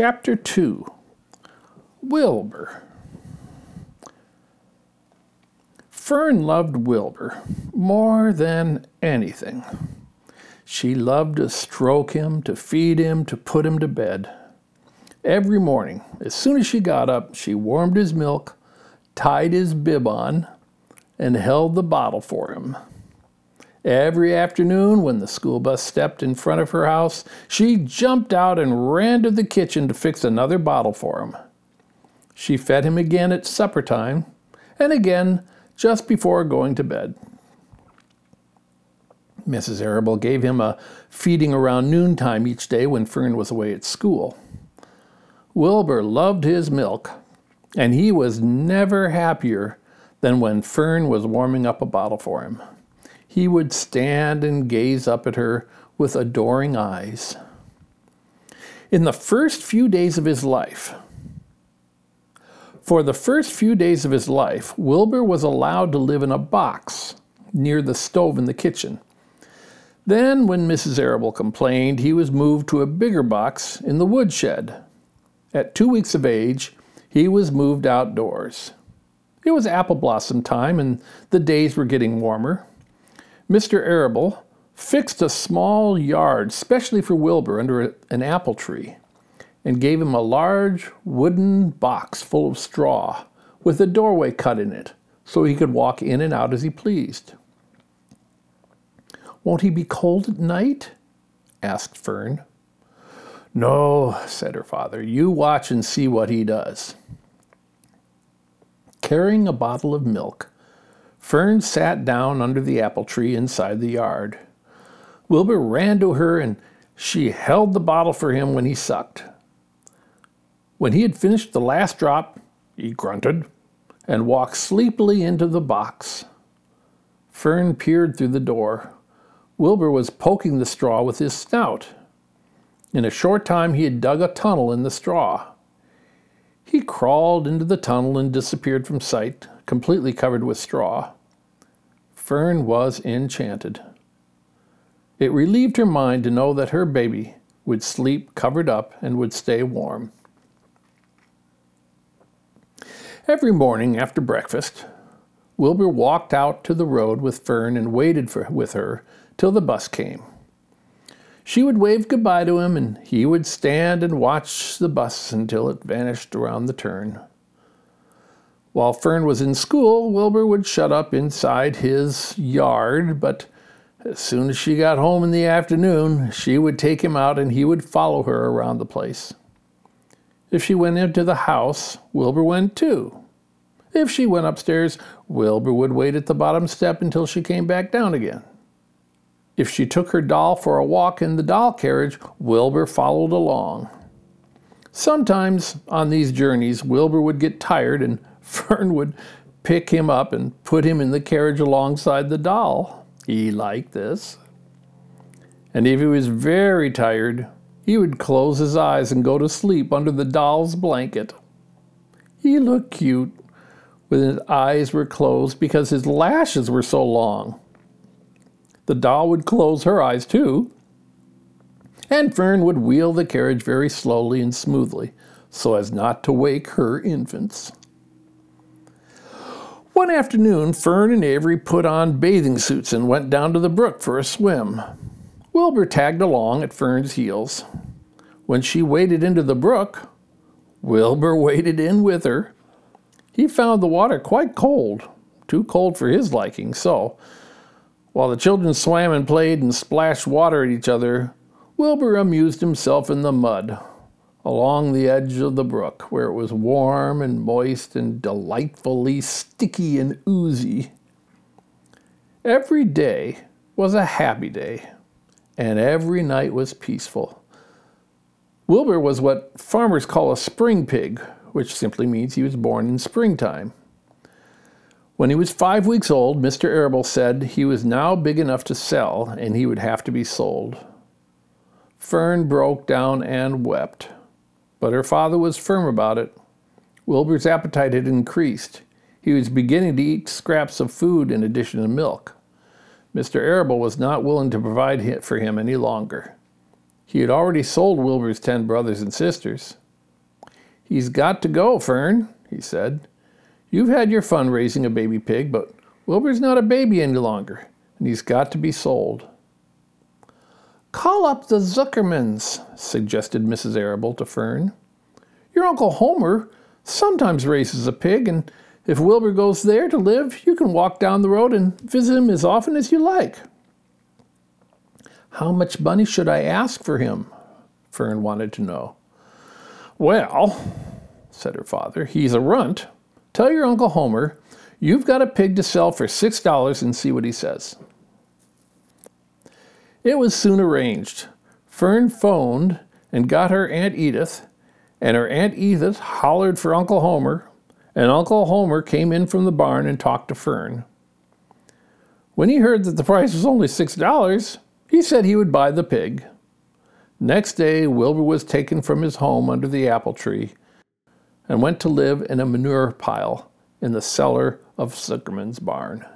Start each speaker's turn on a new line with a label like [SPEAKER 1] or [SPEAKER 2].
[SPEAKER 1] Chapter 2 Wilbur. Fern loved Wilbur more than anything. She loved to stroke him, to feed him, to put him to bed. Every morning, as soon as she got up, she warmed his milk, tied his bib on, and held the bottle for him. Every afternoon, when the school bus stepped in front of her house, she jumped out and ran to the kitchen to fix another bottle for him. She fed him again at supper time, and again just before going to bed. Mrs. Arable gave him a feeding around noontime each day when Fern was away at school. Wilbur loved his milk, and he was never happier than when Fern was warming up a bottle for him. He would stand and gaze up at her with adoring eyes. In the first few days of his life, for the first few days of his life, Wilbur was allowed to live in a box near the stove in the kitchen. Then, when Mrs. Arable complained, he was moved to a bigger box in the woodshed. At two weeks of age, he was moved outdoors. It was apple blossom time, and the days were getting warmer. Mr. Arable fixed a small yard specially for Wilbur under an apple tree and gave him a large wooden box full of straw with a doorway cut in it so he could walk in and out as he pleased. Won't he be cold at night? asked Fern. No, said her father. You watch and see what he does. Carrying a bottle of milk, Fern sat down under the apple tree inside the yard. Wilbur ran to her and she held the bottle for him when he sucked. When he had finished the last drop, he grunted and walked sleepily into the box. Fern peered through the door. Wilbur was poking the straw with his snout. In a short time, he had dug a tunnel in the straw. He crawled into the tunnel and disappeared from sight, completely covered with straw. Fern was enchanted. It relieved her mind to know that her baby would sleep covered up and would stay warm. Every morning after breakfast, Wilbur walked out to the road with Fern and waited for, with her till the bus came. She would wave goodbye to him, and he would stand and watch the bus until it vanished around the turn. While Fern was in school, Wilbur would shut up inside his yard, but as soon as she got home in the afternoon, she would take him out and he would follow her around the place. If she went into the house, Wilbur went too. If she went upstairs, Wilbur would wait at the bottom step until she came back down again. If she took her doll for a walk in the doll carriage, Wilbur followed along. Sometimes on these journeys, Wilbur would get tired and Fern would pick him up and put him in the carriage alongside the doll. He liked this. And if he was very tired, he would close his eyes and go to sleep under the doll's blanket. He looked cute when his eyes were closed because his lashes were so long. The doll would close her eyes too. And Fern would wheel the carriage very slowly and smoothly so as not to wake her infants. One afternoon, Fern and Avery put on bathing suits and went down to the brook for a swim. Wilbur tagged along at Fern's heels. When she waded into the brook, Wilbur waded in with her. He found the water quite cold, too cold for his liking, so while the children swam and played and splashed water at each other, Wilbur amused himself in the mud along the edge of the brook, where it was warm and moist and delightfully sticky and oozy. Every day was a happy day, and every night was peaceful. Wilbur was what farmers call a spring pig, which simply means he was born in springtime. When he was five weeks old, Mr. Arable said he was now big enough to sell and he would have to be sold. Fern broke down and wept, but her father was firm about it. Wilbur's appetite had increased. He was beginning to eat scraps of food in addition to milk. Mr. Arable was not willing to provide for him any longer. He had already sold Wilbur's ten brothers and sisters. He's got to go, Fern, he said. You've had your fun raising a baby pig, but Wilbur's not a baby any longer, and he's got to be sold. Call up the Zuckermans, suggested Mrs. Arable to Fern. Your Uncle Homer sometimes raises a pig, and if Wilbur goes there to live, you can walk down the road and visit him as often as you like. How much money should I ask for him? Fern wanted to know. Well, said her father, he's a runt. Tell your Uncle Homer you've got a pig to sell for six dollars and see what he says. It was soon arranged. Fern phoned and got her Aunt Edith, and her Aunt Edith hollered for Uncle Homer, and Uncle Homer came in from the barn and talked to Fern. When he heard that the price was only six dollars, he said he would buy the pig. Next day, Wilbur was taken from his home under the apple tree and went to live in a manure pile in the cellar of Zuckerman's barn.